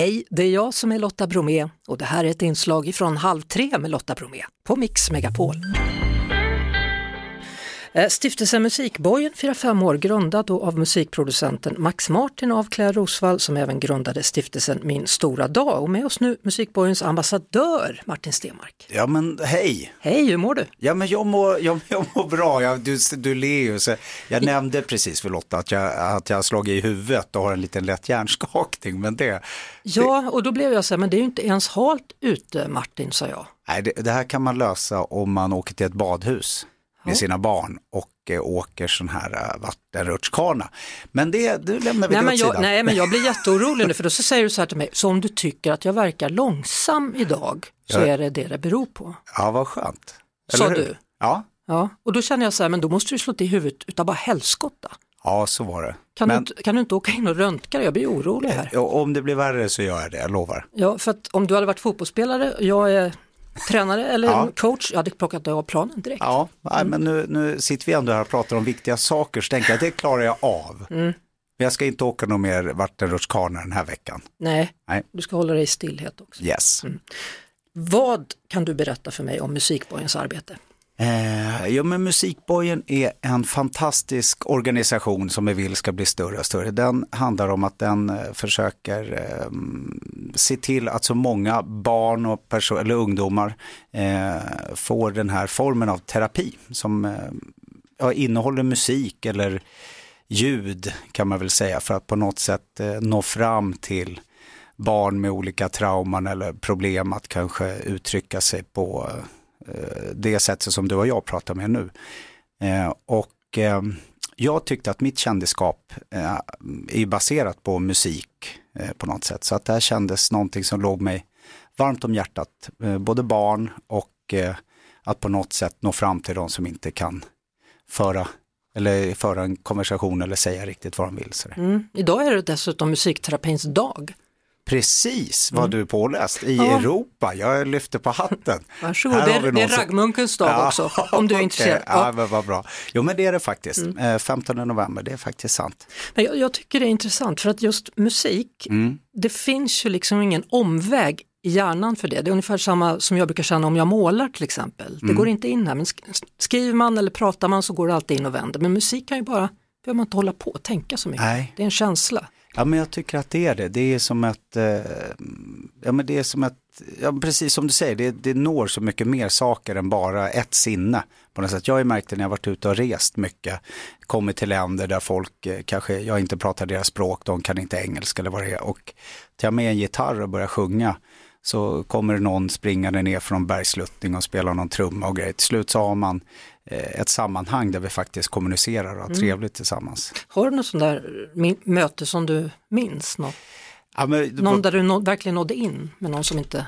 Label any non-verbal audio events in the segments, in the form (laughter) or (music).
Hej, det är jag som är Lotta Bromé och det här är ett inslag ifrån Halv tre med Lotta Bromé på Mix Megapol. Eh, Stiftelsen Musikbojen firar fem år, grundad av musikproducenten Max Martin av Claire Rosvall som även grundade stiftelsen Min stora dag. Och med oss nu Musikbojens ambassadör Martin Stenmark. Ja men hej! Hej, hur mår du? Ja men jag mår, jag, jag mår bra, jag, du, du ler ju. Så jag nämnde precis för Lotta att jag, att jag har slagit i huvudet och har en liten lätt hjärnskakning. Men det, Ja, och då blev jag så här, men det är ju inte ens halt ute Martin, sa jag. nej, det, det här kan man lösa om man åker till ett badhus med sina barn och eh, åker sån här uh, vattenrutschkana. Men det, det lämnar vi Nej men, åt jag, sidan. nej men jag blir (laughs) jätteorolig nu för då så säger du så här till mig, så om du tycker att jag verkar långsam idag så Ja. är det det det beror på. Ja, vad skönt. Sa hur? du? Ja, Ja, och då känner jag så här, men då måste du slå till huvudet utav bara helskotta. ja, så var det. Kan, Men du, inte- kan du inte åka in och röntga dig? Jag blir orolig här. ja, om det blir värre så gör jag det, jag lovar. Ja, för att om du hade varit fotbollsspelare, jag är tränare eller Ja. coach, jag hade plockat av planen direkt. Ja, nej, men nu, nu sitter vi ändå här och pratar om viktiga saker så tänker jag det klarar jag av. Mm. Men jag ska inte åka någon mer vattenrutschkana den här veckan. Nej, Nej. du ska hålla dig i stillhet också. Yes. Vad kan du berätta för mig om Musikbojens arbete? Eh, ja, men Musikbojen är en fantastisk organisation som vi vill ska bli större och större. Den handlar om att den eh, försöker eh, se till att så många barn och eller ungdomar eh, får den här formen av terapi som eh, ja, innehåller musik eller ljud kan man väl säga för att på något sätt eh, nå fram till barn med olika trauman eller problem att kanske uttrycka sig på eh, Eh, det sättet som du och jag pratar med nu. Eh, och eh, jag tyckte att mitt kändisskap eh, är baserat på musik eh, på något sätt. Så att det här kändes någonting som låg mig varmt om hjärtat. Eh, både barn och eh, att på något sätt nå fram till de som inte kan föra eller föra en konversation eller säga riktigt vad de vill. Mm. Idag är det dessutom musikterapins dag. Precis vad du är påläst i Mm. Ja. Europa. Jag lyfter på hatten. Varsågod, Här det är, det är raggmunkens dag Ja, också, om du är (laughs) intresserad. Ja, Ja. Mm. men vad bra. Jo, men det är det faktiskt. Eh, 15 november, det är faktiskt sant. Men jag, jag tycker det är intressant för att just musik, Mm. det finns ju liksom ingen omväg i hjärnan för det. Det är ungefär samma som jag brukar känna om jag målar till exempel. Det Mm. går inte in här, men sk- skriver man eller pratar man så går det alltid in och vänder. Men musik kan ju bara, behöver man inte hålla på och tänka så mycket. Nej. Det är en känsla. Ja, men jag tycker att det är det. Det är som ett, eh, ja men det är som ett, ja precis som du säger, det, det når så mycket mer saker än bara ett sinne. På något sätt. Jag har ju märkt det när jag varit ute och rest mycket, kommit till länder där folk eh, kanske, jag inte pratar deras språk, de kan inte engelska eller vad det är. Och tar jag med en gitarr och börjar sjunga så kommer det någon springande ner från bergsluttning och spelar någon trumma och grejer. Till slut så har man eh, ett sammanhang där vi faktiskt kommunicerar och har trevligt tillsammans. Har du något sånt där möte som du minns? Något? Ja, men, Någon där du nå- verkligen nådde in med någon som inte...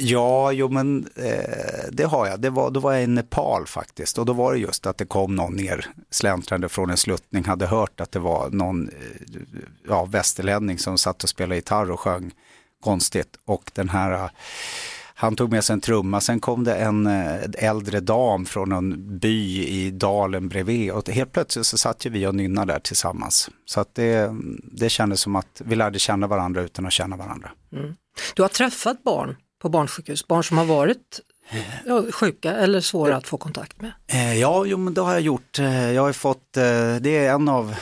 Ja, jo men eh, det har jag. Det var, då var jag i Nepal faktiskt och då var det just att det kom någon ner släntrande från en sluttning, hade hört att det var någon eh, ja, västerlänning som satt och spelade gitarr och sjöng konstigt och den här han tog med sig en trumma, sen kom det en eh, äldre dam från en by i dalen bredvid och helt plötsligt så satt ju vi och nynnade där tillsammans. Så att det, det kändes som att vi lärde känna varandra utan att känna varandra. Mm. Du har träffat barn på barnsjukhus, barn som har varit ja, sjuka eller svåra att få kontakt med. Eh, Ja, jo, men det har jag gjort. Eh, Jag har fått, eh, det är en av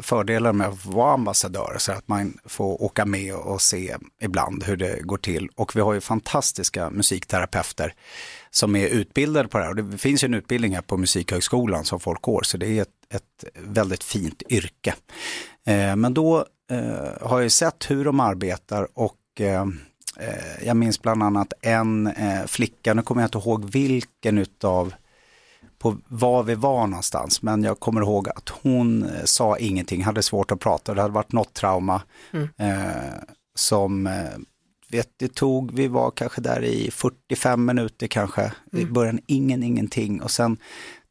fördelarna med att vara ambassadör, så att man får åka med och se ibland hur det går till. Och vi har ju fantastiska musikterapeuter som är utbildade på det här. Och det finns ju en utbildning här på Musikhögskolan som folk går, så det är ett, ett väldigt fint yrke. Men då har jag sett hur de arbetar och eh, jag minns bland annat en eh, flicka, nu kommer jag inte ihåg vilken utav på var vi var någonstans, men jag kommer ihåg att hon eh, sa ingenting, hade svårt att prata, det hade varit något trauma. Eh, som vet, det tog, vi var kanske där i 45 minuter kanske, i början ingen, ingenting. Och sen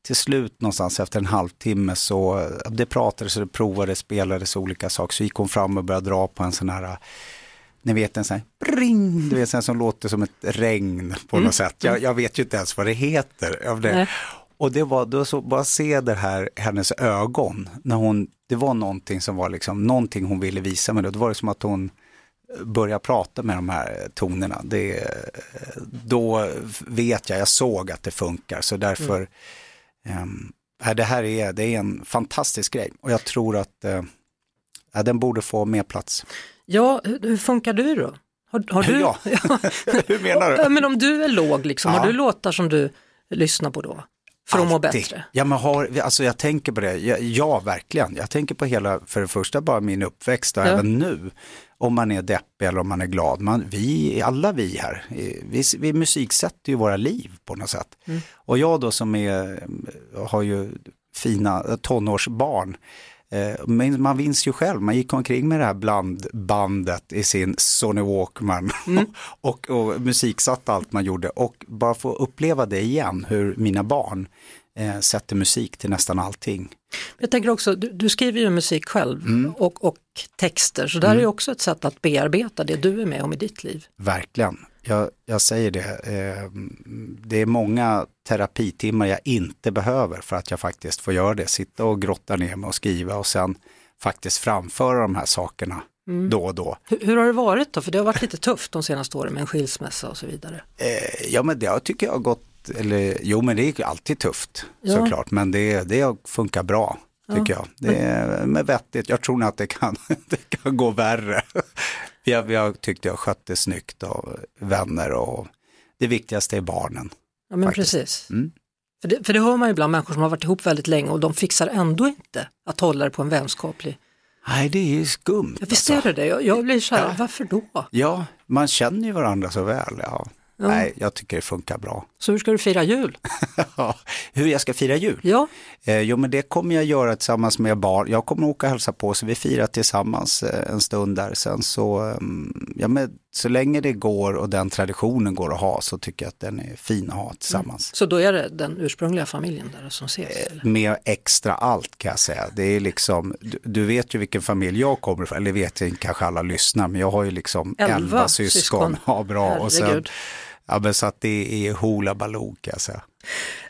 till slut någonstans efter en halvtimme så det pratades och det provades, spelades olika saker, så gick hon fram och började dra på en sån här ni vet en sån här bring, du vet en som låter som ett regn på något sätt. Jag, jag vet ju inte ens vad det heter. Av det. Nej. Och det var, då så bara se det här, hennes ögon, när hon, det var någonting som var liksom, någonting hon ville visa mig. Då var det som att hon börjar prata med de här tonerna, det, då vet jag, jag såg att det funkar. Så därför, mm. eh, det här är, det är en fantastisk grej och jag tror att eh, den borde få mer plats. Ja, hur funkar du då? Har, har du, (laughs) ja. (laughs) (laughs) hur menar du? Men om du är låg, liksom, ja. har du låtar som du lyssnar på då? För att må bättre? Ja, men har, alltså jag tänker på det, ja, ja, verkligen. Jag tänker på hela, för det första bara min uppväxt och ja. även nu. Om man är deppig eller om man är glad. Man, vi, alla vi här, vi, vi musiksätter ju våra liv på något sätt. Mm. Och jag då som är, har ju fina tonårsbarn, men man minns ju själv, man gick omkring med det här blandbandet i sin Sony Walkman (laughs) mm. och, och musiksatt allt man gjorde och bara få uppleva det igen, hur mina barn eh, sätter musik till nästan allting. Jag tänker också, du, du skriver ju musik själv mm. och, och texter, så där mm. är också ett sätt att bearbeta det du är med om i ditt liv. Verkligen jag, jag säger det, eh, det är många terapitimmar jag inte behöver för att jag faktiskt får göra det. Sitta och grotta ner mig och skriva och sen faktiskt framföra de här sakerna mm. då och då. Hur, hur, har det varit då? För det har varit lite tufft de senaste åren med en skilsmässa och så vidare. Eh, ja men det jag tycker jag har gått, eller jo men det är alltid tufft ja. såklart, men det, det funkar bra tycker ja. jag. Det är med vettigt, jag tror nog att det kan, (laughs) det kan gå värre vi har, vi har tyckt jag skött det snyggt och vänner och det viktigaste är barnen. Ja men faktiskt. precis. Mm. För, det, för det hör man ju ibland människor som har varit ihop väldigt länge och de fixar ändå inte att hålla det på en vänskaplig Nej, det är ju skumt. Ja, visst är det det. Jag, jag blir så här, ja. varför då? Ja, man känner ju varandra så väl. Ja. Ja. Nej, jag tycker det funkar bra. (laughs) Så hur ska du fira jul? hur jag ska fira jul? Ja. Eh, jo, men det kommer jag göra tillsammans med barn. Jag kommer åka och hälsa på, så vi firar tillsammans eh, en stund där. Sen så, um, ja, men så länge det går och den traditionen går att ha så tycker jag att den är fin att ha tillsammans. Mm. Så då är det den ursprungliga familjen där som ses? Eh, med extra allt kan jag säga. Det är liksom, du, du, vet ju vilken familj jag kommer ifrån, eller vet jag kanske alla lyssnar, men jag har ju liksom elva, elva syskon. syskon. (laughs) Ja, bra. Herregud. Och sen, Ja, men så att det är hula baloo kan jag säga.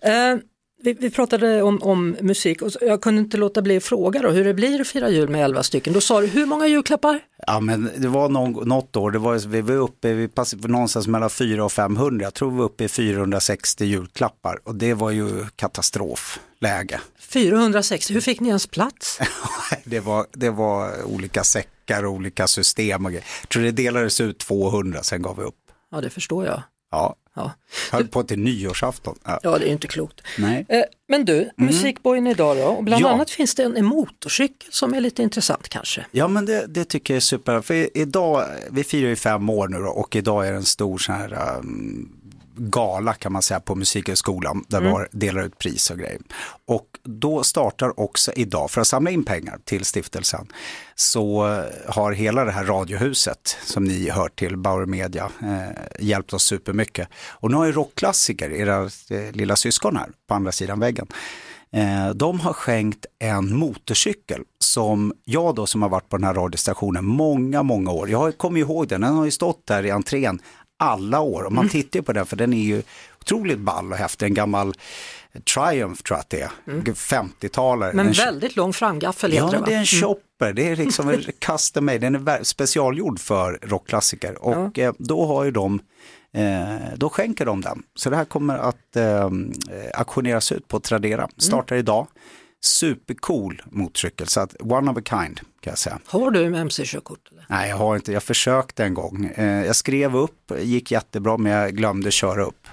Uh, vi, vi, pratade om, om, musik och jag kunde inte låta bli att fråga då, hur det blir att fira jul med elva stycken. Då sa du, hur många julklappar? Ja men det var någon, något år, det var, vi var uppe vi passade någonstans mellan 400 och 500, jag tror vi var uppe i 460 julklappar och det var ju katastrofläge. 460, hur fick ni ens plats? (laughs) det, var, det var olika säckar och olika system och grejer. Jag tror det delades ut 200, sen gav vi upp. Ja det förstår jag. Ja, ja. höll på till nyårsafton. Ja. ja, det är inte klokt. Nej. Eh, men du, mm. musikbojen idag då, och bland ja. annat finns det en, en, motorcykel som är lite intressant kanske. Ja, men det, det tycker jag är super. För idag, vi firar ju fem år nu då, och idag är det en stor sån här um, gala kan man säga på Musikhögskolan där mm. vi delar ut pris och grejer. Och då startar också idag, för att samla in pengar till stiftelsen, så har hela det här radiohuset som ni hör till, Bauer Media, eh, hjälpt oss supermycket. Och nu har ju rockklassiker, era eh, lilla syskon här på andra sidan väggen, eh, de har skänkt en motorcykel som jag då som har varit på den här radiostationen många, många år, jag kommer ihåg den, den har ju stått där i entrén alla år. Och man mm. tittar på den för den är ju otroligt ball och häftig, en gammal Triumph tror jag att det är, mm. 50-talare. Men väldigt lång framgaffel Ja, det, det är en mm. chopper, det är liksom (laughs) en custom made, den är specialgjord för rockklassiker. Och ja. eh, då har ju de eh, då skänker de den. Så det här kommer att eh, auktioneras ut på Tradera, mm. startar mm. idag supercool motorcykel, så att one of a kind kan jag säga. Har du mc-körkort? Nej, jag har inte, jag försökte en gång. Eh, jag skrev upp, gick jättebra, men jag glömde köra upp.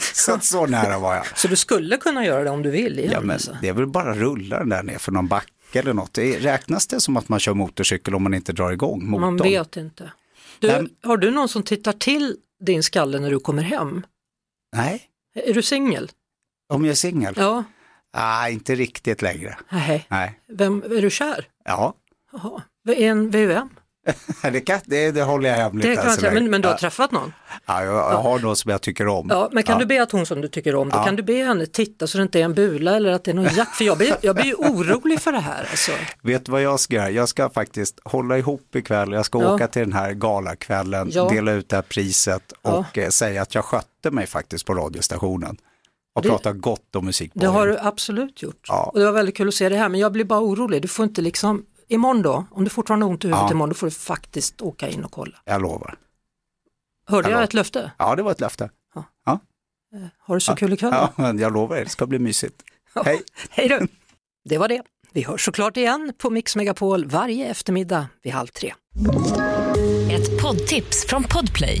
(laughs) så, så nära var jag. Så du skulle kunna göra det om du vill? Igen, ja, men alltså. det är väl bara rulla den där ner för någon backe eller något. Det räknas det som att man kör motorcykel om man inte drar igång motorn? Man vet inte. Du, men... Har du någon som tittar till din skalle när du kommer hem? Nej. Är du singel? Om jag är singel? Ja. Nej, inte riktigt längre. Nej. Nej. Vem, är du kär? Ja. Jaha. En VUM? (laughs) det, kan, det, det håller jag hemligt. Det kan jag men, men du har ja. träffat någon? Ja, jag, jag har någon som jag tycker om. Ja, men kan ja. du be att hon som du tycker om, då kan du be henne titta så det inte är en bula eller att det är någon jack, för jag blir, (laughs) jag blir orolig för det här. Alltså. Vet du vad jag ska göra? Jag ska faktiskt hålla ihop ikväll, jag ska åka till den här galakvällen, dela ut det här priset och eh, säga att jag skötte mig faktiskt på radiostationen och det, prata gott om musik. Det har du absolut gjort. Ja. Och det var väldigt kul att se det här, men jag blir bara orolig. Du får inte liksom imorgon då, om du fortfarande har ont i huvudet Ja. imorgon, då får du faktiskt åka in och kolla. Jag lovar. Hörde jag Hallå. ett löfte? Ja, det var ett löfte. Har du så kul ikväll? Ja, men jag lovar, det ska bli mysigt. Hej! (laughs) Hej då! Det var det. Vi hörs såklart igen på Mix Megapol varje eftermiddag vid halv tre. Ett poddtips från Podplay.